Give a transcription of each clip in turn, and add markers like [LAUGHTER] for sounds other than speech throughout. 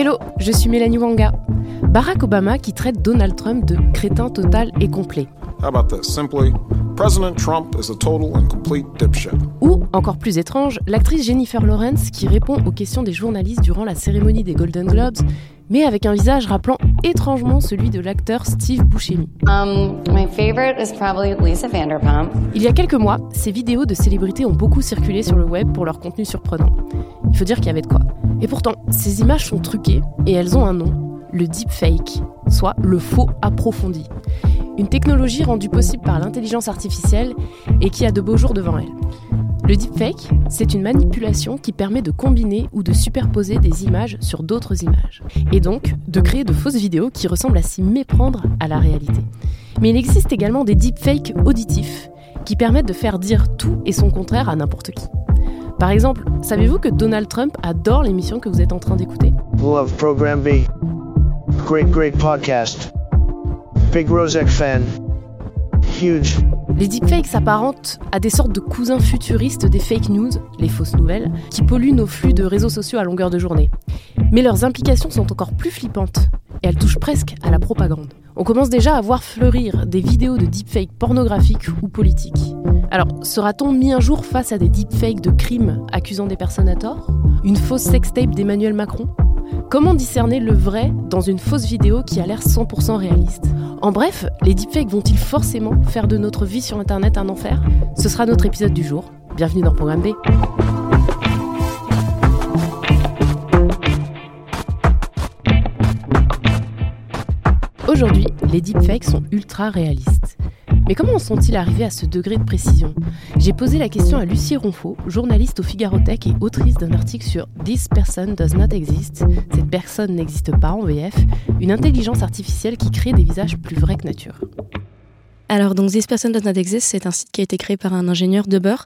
Hello, je suis Mélanie Wanga. Barack Obama qui traite Donald Trump de crétin total et complet. How about this? Simply, President Trump is a total and complete dipshit. Ou, encore plus étrange, l'actrice Jennifer Lawrence qui répond aux questions des journalistes durant la cérémonie des Golden Globes, mais avec un visage rappelant étrangement celui de l'acteur Steve Buscemi. Um, my favorite is probably Lisa Vanderpump. Il y a quelques mois, ces vidéos de célébrités ont beaucoup circulé sur le web pour leur contenu surprenant. Il faut dire qu'il y avait de quoi. Et pourtant, ces images sont truquées et elles ont un nom, le deepfake, soit le faux approfondi. Une technologie rendue possible par l'intelligence artificielle et qui a de beaux jours devant elle. Le deepfake, c'est une manipulation qui permet de combiner ou de superposer des images sur d'autres images, et donc de créer de fausses vidéos qui ressemblent à s'y méprendre à la réalité. Mais il existe également des deepfakes auditifs qui permettent de faire dire tout et son contraire à n'importe qui. Par exemple, savez-vous que Donald Trump adore l'émission que vous êtes en train d'écouter? Love Program B. Great, great podcast. Big Rosek fan. Huge. Les deepfakes s'apparentent à des sortes de cousins futuristes des fake news, les fausses nouvelles, qui polluent nos flux de réseaux sociaux à longueur de journée. Mais leurs implications sont encore plus flippantes, et elles touchent presque à la propagande. On commence déjà à voir fleurir des vidéos de deepfakes pornographiques ou politiques. Alors, sera-t-on mis un jour face à des deepfakes de crimes accusant des personnes à tort? Une fausse sextape d'Emmanuel Macron? Comment discerner le vrai dans une fausse vidéo qui a l'air 100% réaliste? En bref, les deepfakes vont-ils forcément faire de notre vie sur Internet un enfer? Ce sera notre épisode du jour. Bienvenue dans Programme B. Aujourd'hui, les deepfakes sont ultra réalistes. Mais comment sont-ils arrivés à ce degré de précision? J'ai posé la question à Lucie Ronfaux, journaliste au Figaro Tech et autrice d'un article sur This person does not exist. Cette personne n'existe pas en VF, une intelligence artificielle qui crée des visages plus vrais que nature. Alors, donc, This Person Does Not Exist, c'est un site qui a été créé par un ingénieur de beurre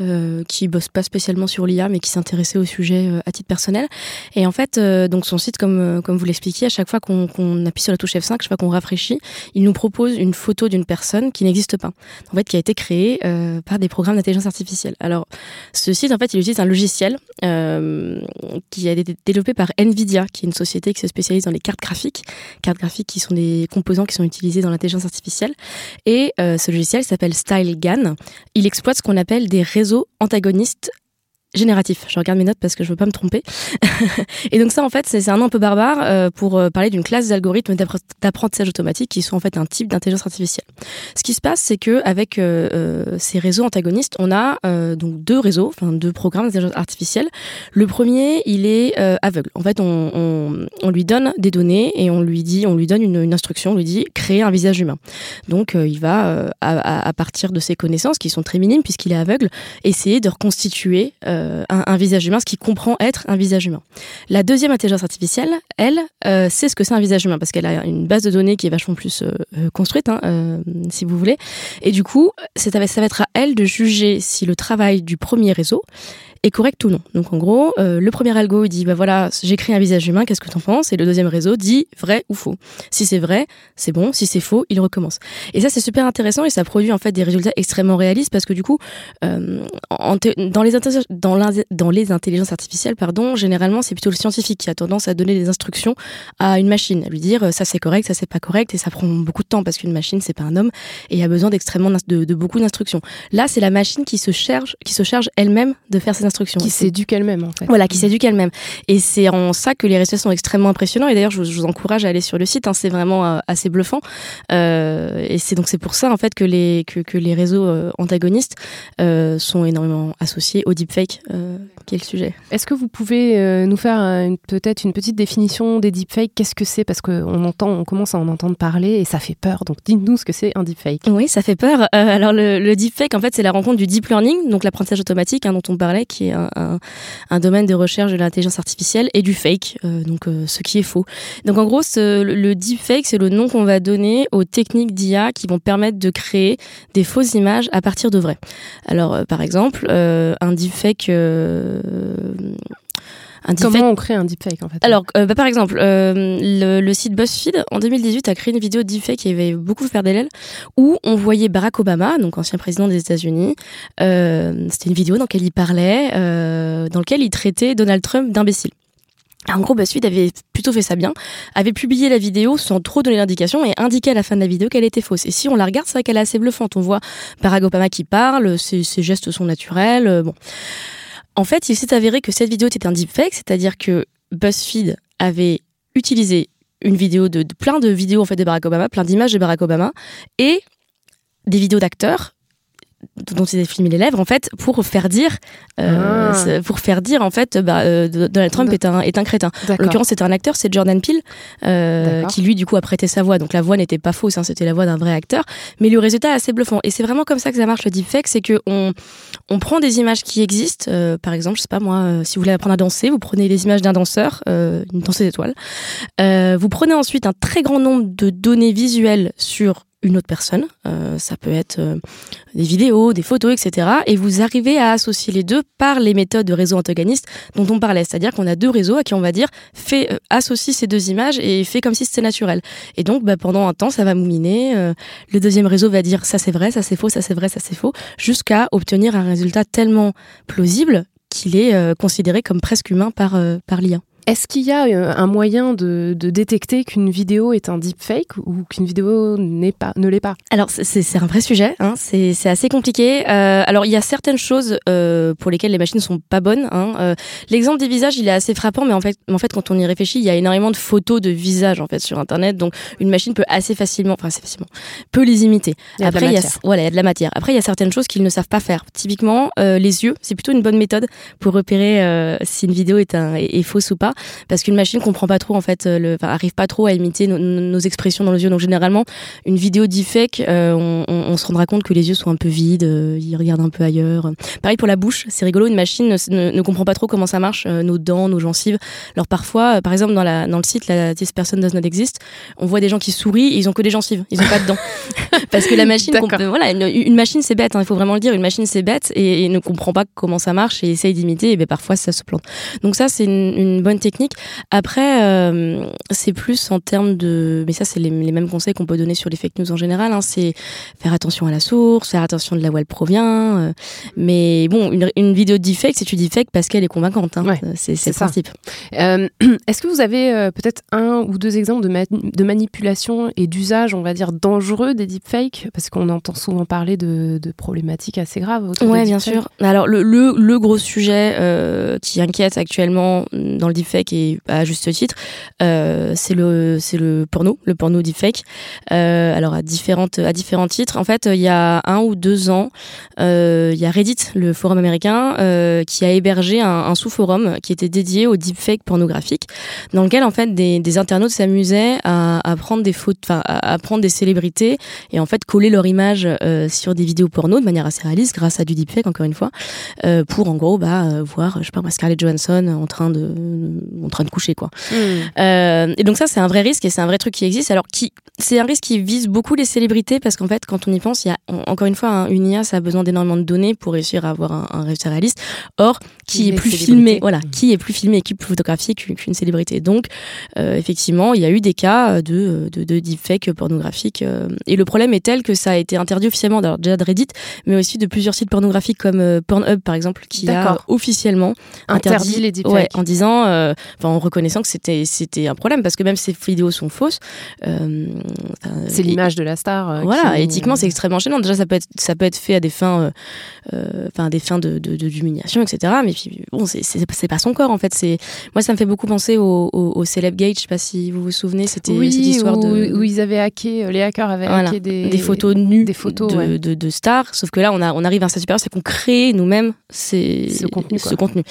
euh, qui bosse pas spécialement sur l'IA, mais qui s'intéressait au sujet euh, à titre personnel. Et en fait, euh, donc son site, comme euh, comme vous l'expliquiez, à chaque fois qu'on qu'on appuie sur la touche F5, chaque fois qu'on rafraîchit, il nous propose une photo d'une personne qui n'existe pas. En fait, qui a été créée euh, par des programmes d'intelligence artificielle. Alors, ce site, en fait, il utilise un logiciel euh, qui a été développé par Nvidia, qui est une société qui se spécialise dans les cartes graphiques, cartes graphiques qui sont des composants qui sont utilisés dans l'intelligence artificielle. Et euh, ce logiciel s'appelle StyleGAN. Il exploite ce qu'on appelle des réseaux antagonistes génératifs. Je regarde mes notes parce que je veux pas me tromper. [LAUGHS] et donc ça, en fait, c'est un nom un peu barbare euh, pour euh, parler d'une classe d'algorithmes d'appre- d'apprentissage automatique qui sont en fait un type d'intelligence artificielle. Ce qui se passe, c'est que avec euh, ces réseaux antagonistes, on a donc deux réseaux, enfin deux programmes d'intelligence artificielle. Le premier, il est aveugle. En fait, on, lui donne des données et on lui dit, on lui donne une, instruction, on lui dit créer un visage humain. Donc, il va, à, partir de ses connaissances, qui sont très minimes puisqu'il est aveugle, essayer de reconstituer un, un visage humain, ce qui comprend être un visage humain. La deuxième intelligence artificielle, elle, euh, sait ce que c'est un visage humain parce qu'elle a une base de données qui est vachement plus euh, euh, construite, hein, euh, si vous voulez. Et du coup, ça va être à elle de juger si le travail du premier réseau est correct ou non. Donc en gros, euh, le premier algo il dit bah voilà, j'ai créé un visage humain, qu'est-ce que t'en penses? Et le deuxième réseau dit vrai ou faux. Si c'est vrai, c'est bon. Si c'est faux, il recommence. Et ça c'est super intéressant et ça produit en fait des résultats extrêmement réalistes parce que du coup, euh, dans les dans, dans les intelligences artificielles, pardon, généralement c'est plutôt le scientifique qui a tendance à donner des instructions à une machine, à lui dire euh, ça c'est correct, ça c'est pas correct et ça prend beaucoup de temps parce qu'une machine c'est pas un homme et a besoin d'extrêmement de, de beaucoup d'instructions. Là c'est la machine qui se charge qui se charge elle-même de faire ces instructions. Qui s'éduque elle-même, en fait. Voilà, qui s'éduque elle-même. Et c'est en ça que les résultats sont extrêmement impressionnants. Et d'ailleurs, je, vous encourage à aller sur le site. Hein, c'est vraiment assez bluffant. et c'est donc c'est pour ça en fait que les que, que les réseaux antagonistes sont énormément associés au deepfake, qui est le sujet. Est-ce que vous pouvez nous faire peut-être une petite définition des deepfakes? Qu'est-ce que c'est? Parce qu'on entend, on commence à en entendre parler et ça fait peur. Donc dites-nous ce que c'est un deepfake. Oui, ça fait peur. alors le, le deepfake, en fait, c'est la rencontre du deep learning, donc l'apprentissage automatique hein, dont on parlait, qui un, domaine de recherche de l'intelligence artificielle, et du fake, euh, donc euh, ce qui est faux. Donc en gros, ce, le deepfake, c'est le nom qu'on va donner aux techniques d'IA qui vont permettre de créer des fausses images à partir de vraies. Alors euh, par exemple, un deepfake Comment on crée un deepfake en fait Alors, euh, bah, par exemple, euh, le, site BuzzFeed en 2018 a créé une vidéo deepfake qui avait beaucoup fait d'élèves où on voyait Barack Obama, donc ancien président des États-Unis. Euh, c'était une vidéo dans laquelle il parlait, dans laquelle il traitait Donald Trump d'imbécile. En gros, BuzzFeed avait plutôt fait ça bien, avait publié la vidéo sans trop donner d'indication et indiqué à la fin de la vidéo qu'elle était fausse. Et si on la regarde, c'est vrai qu'elle est assez bluffante. On voit Barack Obama qui parle, ses, ses gestes sont naturels. bon. En fait, il s'est avéré que cette vidéo était un deepfake, c'est-à-dire que BuzzFeed avait utilisé une vidéo de, plein de vidéos en fait de Barack Obama, plein d'images de Barack Obama et des vidéos d'acteurs dont il a filmé les lèvres en fait pour faire dire euh, ah. pour faire dire en fait bah, euh, Donald Trump est un est un crétin. En l'occurrence c'était un acteur, c'est Jordan Peele euh, qui lui du coup a prêté sa voix. Donc la voix n'était pas fausse, hein, c'était la voix d'un vrai acteur. Mais le résultat est assez bluffant et c'est vraiment comme ça que ça marche le deepfake, c'est que on on prend des images qui existent. par exemple, je sais pas moi, si vous voulez apprendre à danser, vous prenez les images d'un danseur, une danseuse d'étoiles. vous prenez ensuite un très grand nombre de données visuelles sur une autre personne. Euh, ça peut être euh, des vidéos, des photos, etc. Et vous arrivez à associer les deux par les méthodes de réseau antagoniste dont on parlait. C'est-à-dire qu'on a deux réseaux à qui on va dire fait, euh, associe ces deux images et fait comme si c'était naturel. Et donc, bah, pendant un temps, ça va mouminer. le deuxième réseau va dire ça c'est vrai, ça c'est faux, ça c'est vrai, ça c'est faux, jusqu'à obtenir un résultat tellement plausible qu'il est considéré comme presque humain par, par l'IA. Est-ce qu'il y a euh, un moyen de, détecter qu'une vidéo est un deepfake ou qu'une vidéo n'est pas, ne l'est pas? Alors c'est un vrai sujet, hein. c'est assez compliqué. Euh, alors il y a certaines choses euh, pour lesquelles les machines ne sont pas bonnes. Hein. L'exemple des visages, il est assez frappant, mais en fait, en fait, quand on y réfléchit, il y a énormément de photos de visages en fait sur Internet, donc une machine peut assez facilement, enfin assez facilement, peut les imiter. Il y a Après, il y a, voilà, il y a de la matière. Après, il y a certaines choses qu'ils ne savent pas faire. Typiquement, les yeux, c'est plutôt une bonne méthode pour repérer si une vidéo est, un, est fausse ou pas parce qu'une machine comprend pas trop en fait, euh, le, arrive pas trop à imiter nos, expressions dans les yeux. Donc généralement, une vidéo deepfake, euh, on, on, se rendra compte que les yeux sont un peu vides, euh, ils regardent un peu ailleurs. Pareil pour la bouche, c'est rigolo, une machine ne, ne, comprend pas trop comment ça marche, nos dents, nos gencives. Alors parfois, par exemple dans, la, dans le site, la This Person Does Not Exist, on voit des gens qui sourient, ils ont que des gencives, ils ont pas de dents. [LAUGHS] parce que la machine, voilà, une, machine c'est bête, hein, il faut vraiment le dire, une machine c'est bête et, ne comprend pas comment ça marche et essaye d'imiter, et ben parfois ça se plante. Donc ça c'est une, une bonne technique. Après, euh, c'est plus en termes de... Mais ça, c'est les, mêmes conseils qu'on peut donner sur les fake news en général. Hein. c'est faire attention à la source, faire attention de là où elle provient. Euh. mais bon, une, une vidéo deepfake, c'est tu deepfake parce qu'elle est convaincante. Hein. c'est le principe. Euh, [CLEARS THROAT] Est-ce que vous avez peut-être un ou deux exemples de, de manipulation et d'usage, on va dire, dangereux des deepfakes? Parce qu'on entend souvent parler de, de problématiques assez graves. Oui, bien sûr. Alors, le, le, le gros sujet qui inquiète actuellement dans le deepfake et à juste titre, euh, c'est le c'est le porno, le porno deepfake. Euh, alors à différentes à différents titres. En fait, il y a un ou deux ans, euh, il y a Reddit, le forum américain, qui a hébergé un, sous-forum qui était dédié au deepfake pornographique, dans lequel en fait des, internautes s'amusaient à, prendre des enfin à, prendre des célébrités et en fait coller leur image sur des vidéos porno de manière assez réaliste grâce à du deepfake encore une fois, pour en gros bah voir je sais pas Scarlett Johansson en train de en train de coucher quoi. Hmm. Euh, et donc ça, c'est un vrai risque et c'est un vrai truc qui existe. Alors, qui, c'est un risque qui vise beaucoup les célébrités parce qu'en fait, quand on y pense, il y a encore une fois hein, une IA, ça a besoin d'énormément de données pour réussir à avoir un, un résultat réaliste. Or, qui est plus filmé, voilà, hmm. qui est plus filmé et qui est plus photographié qu'une célébrité. Donc, euh, effectivement, il y a eu des cas de, de, de deepfake pornographiques. Euh, et le problème est tel que ça a été interdit officiellement, déjà de Reddit, mais aussi de plusieurs sites pornographiques comme Pornhub, par exemple, qui a officiellement interdit, les deepfakes. en disant euh, en reconnaissant que c'était c'était un problème parce que même ces vidéos sont fausses. Euh, c'est l'image de la star. voilà, éthiquement c'est extrêmement gênant. Déjà ça peut être ça peut être fait à des fins, enfin des fins de d'humiliation, etc. Mais puis bon c'est pas son corps en fait. C'est moi ça me fait beaucoup penser au, au, Celeb Gate. Je sais pas si vous vous souvenez, c'était oui, cette histoire où, de où ils avaient hacké, les hackers avaient hacké des, des photos nues, des photos de, de, de, stars. Sauf que là on a on arrive à un stade supérieur, c'est qu'on crée nous-mêmes ce contenu. Ce contenu.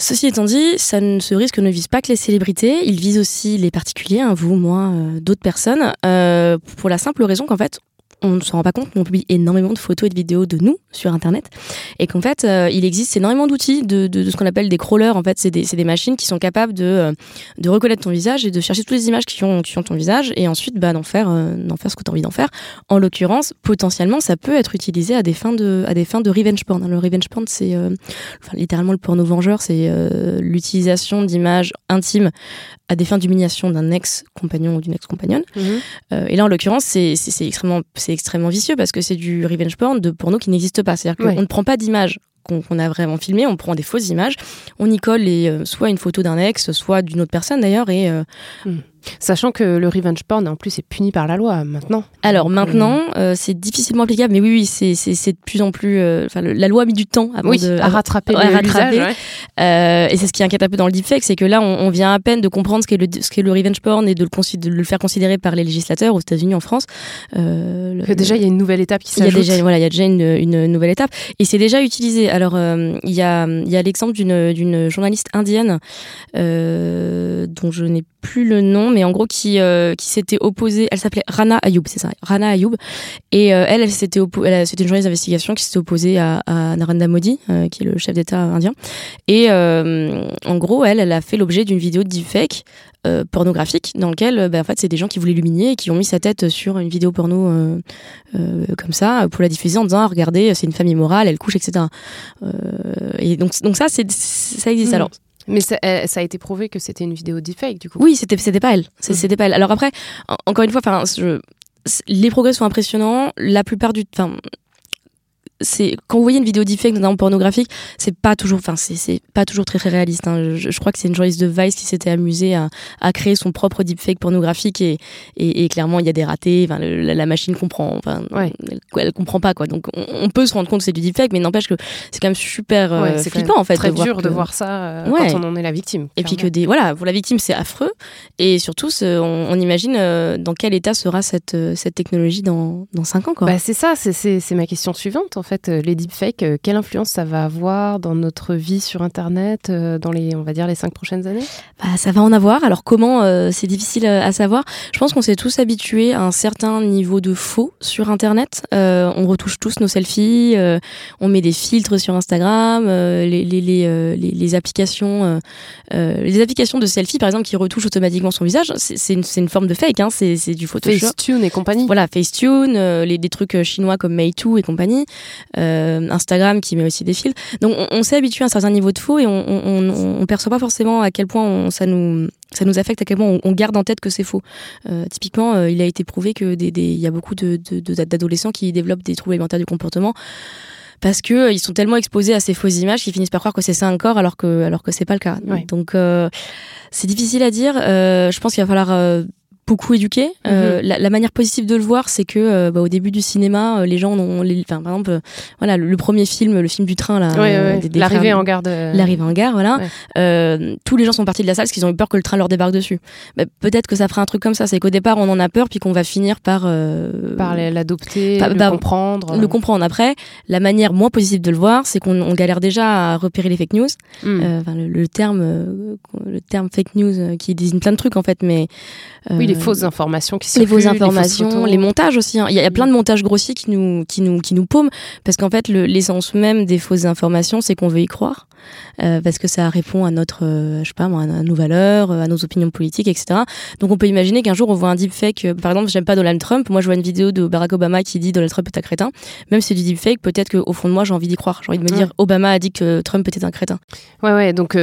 Ceci étant dit, ça ce risque ne vise pas que les célébrités, il vise aussi les particuliers, hein, vous, moi, euh, d'autres personnes, euh, pour la simple raison qu'en fait, on ne se rend pas compte, mais on publie énormément de photos et de vidéos de nous sur Internet. Et qu'en fait, euh, il existe énormément d'outils, de, de, de, ce qu'on appelle des crawlers. En fait, c'est des, des, machines qui sont capables de, euh, de reconnaître ton visage et de chercher toutes les images qui ont, qui ont ton visage et ensuite bah, d'en faire, euh, d'en faire ce que tu as envie d'en faire. En l'occurrence, potentiellement, ça peut être utilisé à des fins de, à des fins de revenge porn. Le revenge porn, c'est enfin, littéralement le porno vengeur, c'est l'utilisation d'images intimes à des fins d'humiliation d'un ex-compagnon ou d'une ex-compagnonne. Mhm. et là, en l'occurrence, c'est extrêmement c'est extrêmement vicieux parce que c'est du revenge porn de porno qui n'existe pas. C'est-à-dire qu'on ne prend pas d'image qu'on a vraiment filmé, on prend des fausses images, on y colle les, euh, soit une photo d'un ex, soit d'une autre personne d'ailleurs, et euh, hmm. Sachant que le revenge porn, en plus, est puni par la loi maintenant. Alors maintenant, euh, c'est difficilement applicable, mais oui, oui, c'est, de plus en plus. Euh, la loi a mis du temps avant de, à rattraper à, rattraper. Euh, et c'est ce qui inquiète un peu dans le deepfake, c'est que là, on, vient à peine de comprendre ce qu'est le, ce le revenge porn et de le, de le, faire considérer par les législateurs aux États-Unis, en France. que déjà, il y a une nouvelle étape qui s'ajoute. Il y a déjà, voilà, il y a déjà une, une nouvelle étape, et c'est déjà utilisé. Alors, il y a, y a l'exemple d'une, d'une journaliste indienne dont je n'ai plus le nom, mais en gros qui euh, qui s'était opposée. Elle s'appelait Rana Ayoub, c'est ça, Rana Ayoub. Et euh, elle, elle s'était c'était une journaliste d'investigation qui s'était opposée à, à, Narendra Modi, euh, qui est le chef d'État indien. Et en gros, elle, elle a fait l'objet d'une vidéo de deepfake pornographique dans lequel bah, en fait c'est des gens qui voulaient l'humilier et qui ont mis sa tête sur une vidéo porno comme ça pour la diffuser en disant ah, regardez c'est une famille morale elle couche etc et donc donc ça c'est ça existe hmm. alors mais ça, ça, a été prouvé que c'était une vidéo deepfake, du coup. Oui, c'était c'était pas elle. Hmm. C'était pas elle. Alors après, encore une fois, enfin, les progrès sont impressionnants. La plupart du, enfin, c'est quand vous voyez une vidéo deepfake notamment pornographique c'est pas toujours enfin c'est pas toujours très très réaliste hein. je, crois que c'est une journaliste de Vice qui s'était amusée à, à, créer son propre deepfake pornographique et, et, et clairement il y a des ratés enfin la, machine comprend enfin elle, comprend pas quoi. Donc on, peut se rendre compte que c'est du deepfake mais n'empêche que c'est quand même super euh, c'est flippant en fait très dur de voir ça euh, quand on en est la victime et puis que des voilà pour la victime c'est affreux. Et surtout on, on, imagine euh, dans quel état sera cette cette technologie dans dans cinq ans quoi. Bah, c'est ça c'est ma question suivante en fait fait, euh, les deepfakes, euh, quelle influence ça va avoir dans notre vie sur Internet euh, dans les, on va dire, les cinq prochaines années? Bah, Ça va en avoir. Alors comment C'est difficile à savoir. Je pense qu'on s'est tous habitués à un certain niveau de faux sur Internet. on retouche tous nos selfies, on met des filtres sur Instagram, les, les, les, les, applications, les applications de selfies, par exemple, qui retouchent automatiquement son visage. C'est une, une, forme de fake, hein. c'est du Photoshop. Facetune et compagnie. Voilà, Facetune, les, des trucs chinois comme Meitu et compagnie. Euh, Instagram qui met aussi des fils. Donc on, s'est habitué à un certain niveau de faux et on, on, on, perçoit pas forcément à quel point ça nous ça nous affecte à quel point on, garde en tête que c'est faux. Euh, typiquement, euh, il a été prouvé que des, des, y a beaucoup d'adolescents de, de, qui développent des troubles alimentaires du comportement parce que ils sont tellement exposés à ces fausses images qu'ils finissent par croire que c'est ça un corps alors que alors que c'est pas le cas. Donc c'est difficile à dire. je pense qu'il va falloir beaucoup éduqué. Euh, mhm. la, manière positive de le voir, c'est que euh, bah, au début du cinéma, euh, les gens ont, les, enfin, par exemple, voilà, le, premier film, le film du train, là, l'arrivée en gare, l'arrivée en gare, voilà. tous les gens sont partis de la salle parce qu'ils ont eu peur que le train leur débarque dessus. Bah, peut-être que ça fera un truc comme ça, c'est qu'au départ on en a peur, puis qu'on va finir par par l'adopter, le bah, comprendre, le comprendre. Après, la manière moins positive de le voir, c'est qu'on galère déjà à repérer les fake news. Hmm. Le, le, terme, le terme fake news qui désigne plein de trucs en fait, mais oui, les fausses informations qui Les fausses informations, les, montages aussi. Hein. Il y, a plein de montages grossiers qui nous, qui nous, qui nous paument. Parce qu'en fait, l'essence même des fausses informations, c'est qu'on veut y croire. Euh, parce que ça répond à notre, euh, je sais pas à nos valeurs, euh, à nos opinions politiques, etc. Donc on peut imaginer qu'un jour on voit un deepfake, par exemple, j'aime pas Donald Trump, moi je vois une vidéo de Barack Obama qui dit Donald Trump est un crétin, même si c'est du deepfake, peut-être qu'au fond de moi j'ai envie d'y croire, j'ai envie de me dire Obama a dit que Trump était un crétin. Ouais, ouais, donc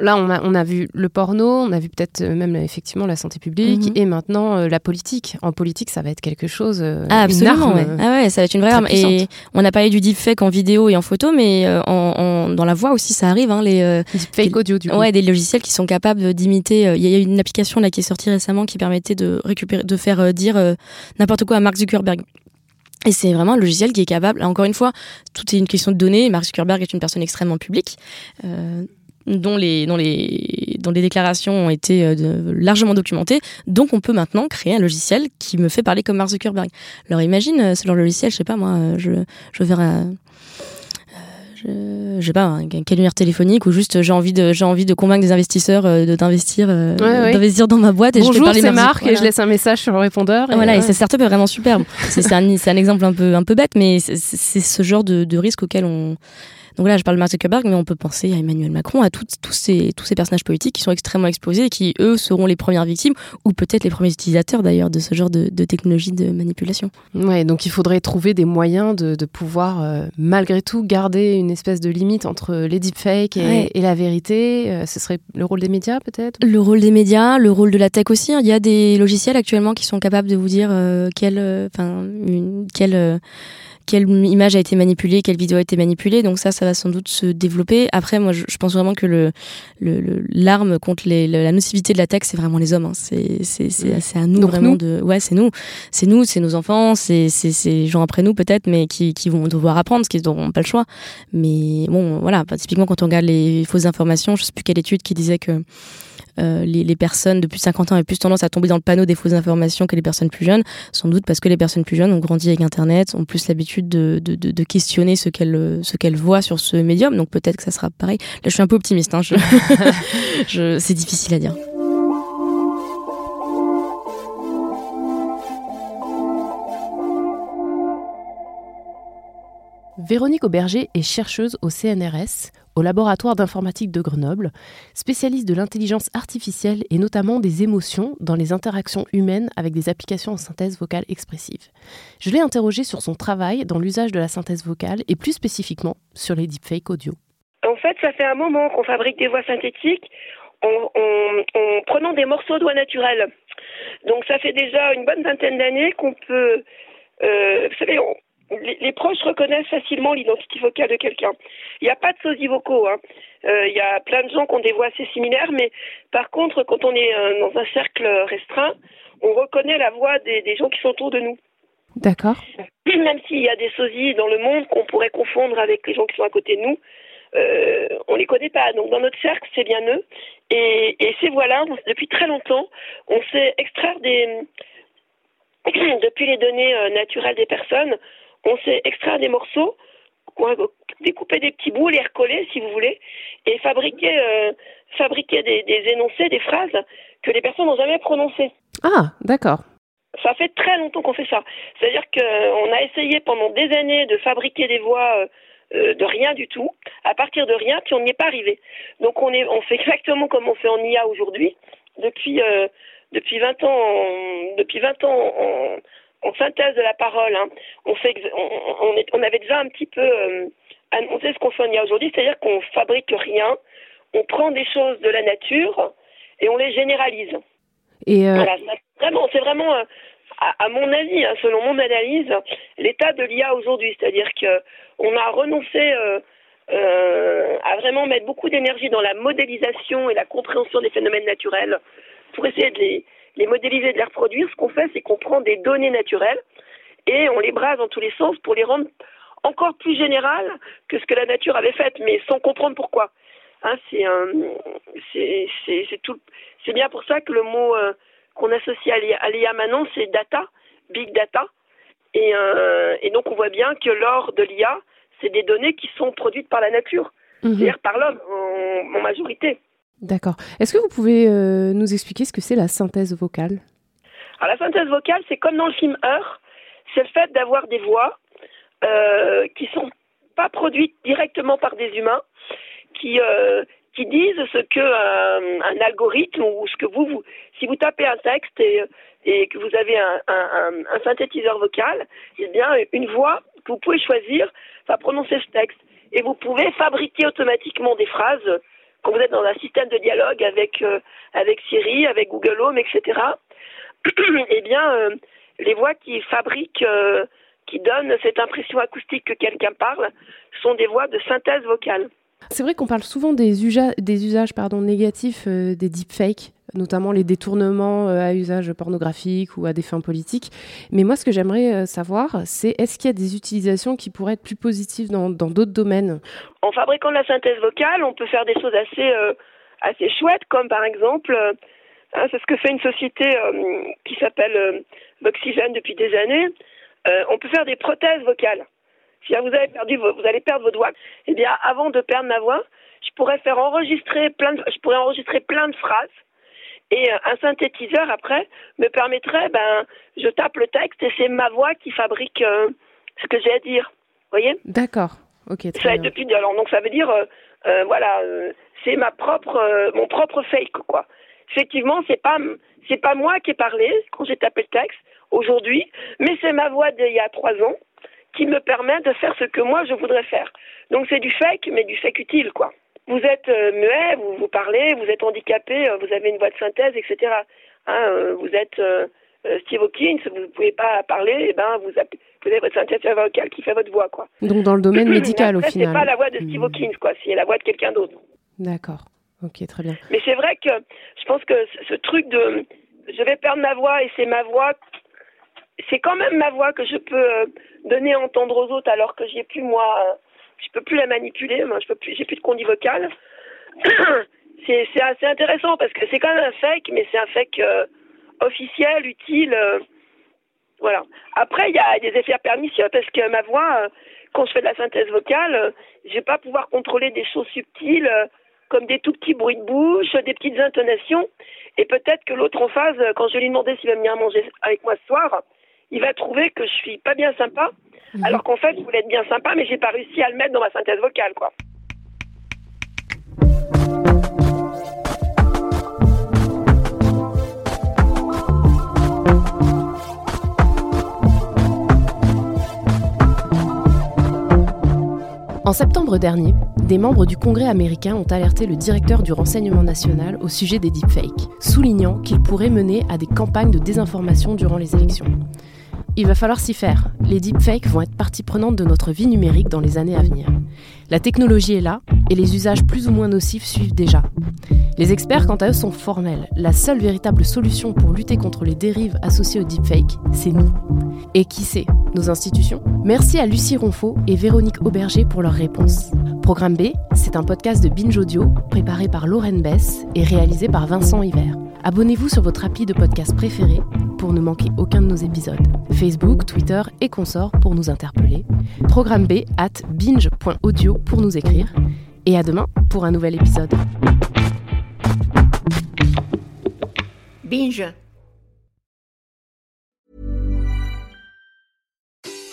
là, on a, on a vu le porno, on a vu peut-être euh, même effectivement la santé publique, Mhm. et maintenant euh, la politique. En politique, ça va être quelque chose. euh, Ah, une absolument. arme, ouais. Ah ouais, ça va être une vraie arme. Et puissante. on a parlé du deepfake en vidéo et en photo, mais euh, en, en- dans la voix aussi, ça arrive. Hein, les, euh, Fake audio, du coup. Ouais, des logiciels qui sont capables d'imiter. euh, Il y a une application là qui est sortie récemment qui permettait de récupérer, de faire dire euh, n'importe quoi à Mark Zuckerberg. Et c'est vraiment un logiciel qui est capable. là, Encore une fois, tout est une question de données. Mark Zuckerberg est une personne extrêmement publique. euh, dont les, dont, les, dont les déclarations ont été euh, de- largement documentées. Donc, on peut maintenant créer un logiciel qui me fait parler comme Mark Zuckerberg. Alors, imagine, euh, leur logiciel, je sais pas, moi, euh, je, je veux faire un, je, je sais pas, un canular téléphonique ou juste j'ai envie de, j'ai envie de convaincre des investisseurs euh, de d'investir, euh, Ouais, ouais. d'investir dans ma boîte et je fais Bonjour, parler c'est Marc, et Zuckerberg. je laisse un message sur le répondeur. Voilà, et ouais. cette startup est vraiment superbe. C'est un, un exemple un peu, un peu bête, mais c'est- c'est ce genre de, de risque auquel on. Donc là, je parle de Mark Zuckerberg, mais on peut penser à Emmanuel Macron, à tous, ces, tous ces personnages politiques qui sont extrêmement explosés et qui, eux, seront les premières victimes, ou peut-être les premiers utilisateurs d'ailleurs de ce genre de, de technologie de manipulation. Ouais, donc il faudrait trouver des moyens de, de pouvoir, euh, malgré tout, garder une espèce de limite entre les deepfakes et, Ouais. et la vérité. Euh, ce serait le rôle des médias, peut-être? Le rôle des médias, le rôle de la tech aussi. hein. Il y a des logiciels actuellement qui sont capables de vous dire euh, quelle, euh, enfin, quelle, image a été manipulée, quelle vidéo a été manipulée. Donc ça, ça va sans doute se développer. Après, moi, je, je pense vraiment que le le- le- l'arme contre les, le- la nocivité de la tech, c'est vraiment les hommes. hein. C'est c'est à nous Donc vraiment nous de. Ouais, c'est nous, c'est nous, c'est nos enfants, c'est c'est c'est les gens après nous peut-être, mais qui qui vont devoir apprendre, parce qu'ils n'auront pas le choix. Mais bon, voilà. Bah, typiquement, quand on regarde les fausses informations, je sais plus quelle étude qui disait que euh, les, les personnes de plus de 50 ans avaient plus tendance à tomber dans le panneau des fausses informations que les personnes plus jeunes, sans doute parce que les personnes plus jeunes ont grandi avec Internet, ont plus l'habitude de, de, de, de questionner ce qu'elles voient sur ce médium, donc peut-être que ça sera pareil. Là, je suis un peu optimiste, hein, je, [LAUGHS] je, c'est difficile à dire. Véronique Auberger est chercheuse au CNRS, au laboratoire d'informatique de Grenoble, spécialiste de l'intelligence artificielle et notamment des émotions dans les interactions humaines avec des applications en synthèse vocale expressive. Je l'ai interrogée sur son travail dans l'usage de la synthèse vocale et plus spécifiquement sur les deepfakes audio. En fait, ça fait un moment qu'on fabrique des voix synthétiques en, en- en prenant des morceaux de voix naturelles. Donc ça fait déjà une bonne vingtaine d'années qu'on peut... euh, vous savez, les, les proches reconnaissent facilement l'identité vocale de quelqu'un. Il n'y a pas de sosies vocaux. hein. Euh, Il y a plein de gens qui ont des voix assez similaires, mais par contre, quand on est euh, dans un cercle restreint, on reconnaît la voix des, des gens qui sont autour de nous. D'accord. [CLEARS THROAT] Même s'il y a des sosies dans le monde qu'on pourrait confondre avec les gens qui sont à côté de nous, euh, on les connaît pas. Donc dans notre cercle, c'est bien eux. Et, et ces voix-là, depuis très longtemps, on sait extraire des [CLEARS THROAT] depuis les données euh, naturelles des personnes, on sait extraire des morceaux, on découper des petits bouts, les recoller si vous voulez, et fabriquer euh, fabriquer des, des énoncés, des phrases que les personnes n'ont jamais prononcées. Ah, d'accord. Ça fait très longtemps qu'on fait ça. C'est-à-dire qu'on a essayé pendant des années de fabriquer des voix euh, euh, de rien du tout, à partir de rien, puis on n'y est pas arrivé. Donc on, est, on fait [LAUGHS] exactement comme on fait en IA aujourd'hui, depuis, euh, depuis 20 ans, en, depuis 20 ans en, en synthèse de la parole. hein. On, fait, ex- on, on, est- on avait déjà un petit peu euh, annoncé ce qu'on fait en IA aujourd'hui, c'est-à-dire qu'on fabrique rien, on prend des choses de la nature et on les généralise. Et euh, Voilà, vraiment, c'est vraiment, euh, à, à mon avis, hein, selon mon analyse, l'état de l'IA aujourd'hui. C'est-à-dire que on a renoncé à vraiment mettre beaucoup d'énergie dans la modélisation et la compréhension des phénomènes naturels pour essayer de les, les modéliser, de les reproduire. Ce qu'on fait, c'est qu'on prend des données naturelles et on les brase dans tous les sens pour les rendre encore plus générales que ce que la nature avait fait, mais sans comprendre pourquoi. Hein, c'est un, c'est, c'est, c'est tout. C'est bien pour ça que le mot euh, qu'on associe à l'IA, à l'IA maintenant, c'est data, big data. Et, euh, et donc on voit bien que lors de l'IA, c'est des données qui sont produites par la nature, mhm, c'est-à-dire par l'homme en, en majorité. D'accord. Est-ce que vous pouvez euh, nous expliquer ce que c'est la synthèse vocale? Alors la synthèse vocale, c'est comme dans le film Heure, c'est le fait d'avoir des voix euh, qui sont pas produites directement par des humains, qui euh, qui disent ce que euh, un algorithme ou ce que vous, vous si vous tapez un texte et, que vous avez un synthétiseur vocal, eh bien une voix que vous pouvez choisir va prononcer ce texte et vous pouvez fabriquer automatiquement des phrases quand vous êtes dans un système de dialogue avec avec Siri, avec Google Home, etc. [CLEARS THROAT] eh bien, les voix qui fabriquent, qui donnent cette impression acoustique que quelqu'un parle, sont des voix de synthèse vocale. C'est vrai qu'on parle souvent des, usages négatifs des deepfakes notamment les détournements euh, à usage pornographique ou à des fins politiques. Mais moi, ce que j'aimerais euh, savoir, c'est est-ce qu'il y a des utilisations qui pourraient être plus positives dans d'autres domaines? En fabriquant de la synthèse vocale, on peut faire des choses assez, euh, assez chouettes, comme par exemple, hein, c'est ce que fait une société qui s'appelle Voxygen depuis des années. on peut faire des prothèses vocales. Si vous avez perdu, vous allez perdre vos doigts. Eh bien, avant de perdre ma voix, je pourrais faire enregistrer plein je pourrais enregistrer plein de phrases et euh, un synthétiseur, après, me permettrait, ben, je tape le texte et c'est ma voix qui fabrique euh, ce que j'ai à dire. Vous voyez? D'accord. Ok. ça bien. depuis alors donc ça veut dire euh, voilà c'est ma propre mon propre fake quoi. Effectivement c'est pas c'est pas moi qui ai parlé quand j'ai tapé le texte aujourd'hui, mais c'est ma voix d'il y a trois ans qui me permet de faire ce que moi je voudrais faire. Donc c'est du fake mais du fake utile quoi vous êtes euh, muet, vous, vous parlez, vous êtes handicapé, euh, vous avez une voix de synthèse, etc. Hein, euh, vous êtes Steve Hawkins, vous ne pouvez pas parler, et eh ben vous, avez, votre synthèse vocale qui fait votre voix, quoi. Donc dans le domaine médical au final. C'est pas la voix de Steve hmm. Hawkins, quoi. C'est la voix de quelqu'un d'autre. D'accord. Ok, très bien. Mais c'est vrai que je pense que ce truc de je vais perdre ma voix et c'est ma voix, c'est quand même ma voix que je peux donner à entendre aux autres alors que j'ai plus moi je peux plus la manipuler, moi je peux plus, j'ai plus de condi vocal. [CLEARS THROAT] c'est, assez intéressant parce que c'est quand même un fake, mais c'est un fake euh, officiel, utile. Euh, voilà. Après, il y a des effets pernicieux parce que ma voix, euh, quand je fais de la synthèse vocale, je vais pas pouvoir contrôler des choses subtiles comme des tout petits bruits de bouche, des petites intonations. Et peut-être que l'autre en face, quand je lui demandais s'il va venir manger avec moi ce soir, il va trouver que je suis pas bien sympa Mhm. Alors qu'en fait, je voulais être bien sympa, mais j'ai pas réussi à le mettre dans ma synthèse vocale, quoi. En septembre dernier, des membres du Congrès américain ont alerté le directeur du renseignement national au sujet des deepfakes, soulignant qu'ils pourraient mener à des campagnes de désinformation durant les élections. Il va falloir s'y faire. Les deepfakes vont être partie prenante de notre vie numérique dans les années à venir. La technologie est là et les usages plus ou moins nocifs suivent déjà. Les experts, quant à eux, sont formels. La seule véritable solution pour lutter contre les dérives associées aux deepfakes, c'est nous. Et qui sait Nos institutions? Merci à Lucie Ronfaux et Véronique Auberger pour leurs réponses. Programme B, c'est un podcast de Binge Audio préparé par Lauren Bess et réalisé par Vincent Hiver. Abonnez-vous sur votre appli de podcast préféré pour ne manquer aucun de nos épisodes. Facebook, Twitter et consorts pour nous interpeller. Programme B at binge.audio pour nous écrire. Et à demain pour un nouvel épisode. Binge.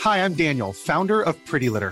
Hi, I'm Daniel, founder of Pretty Litter.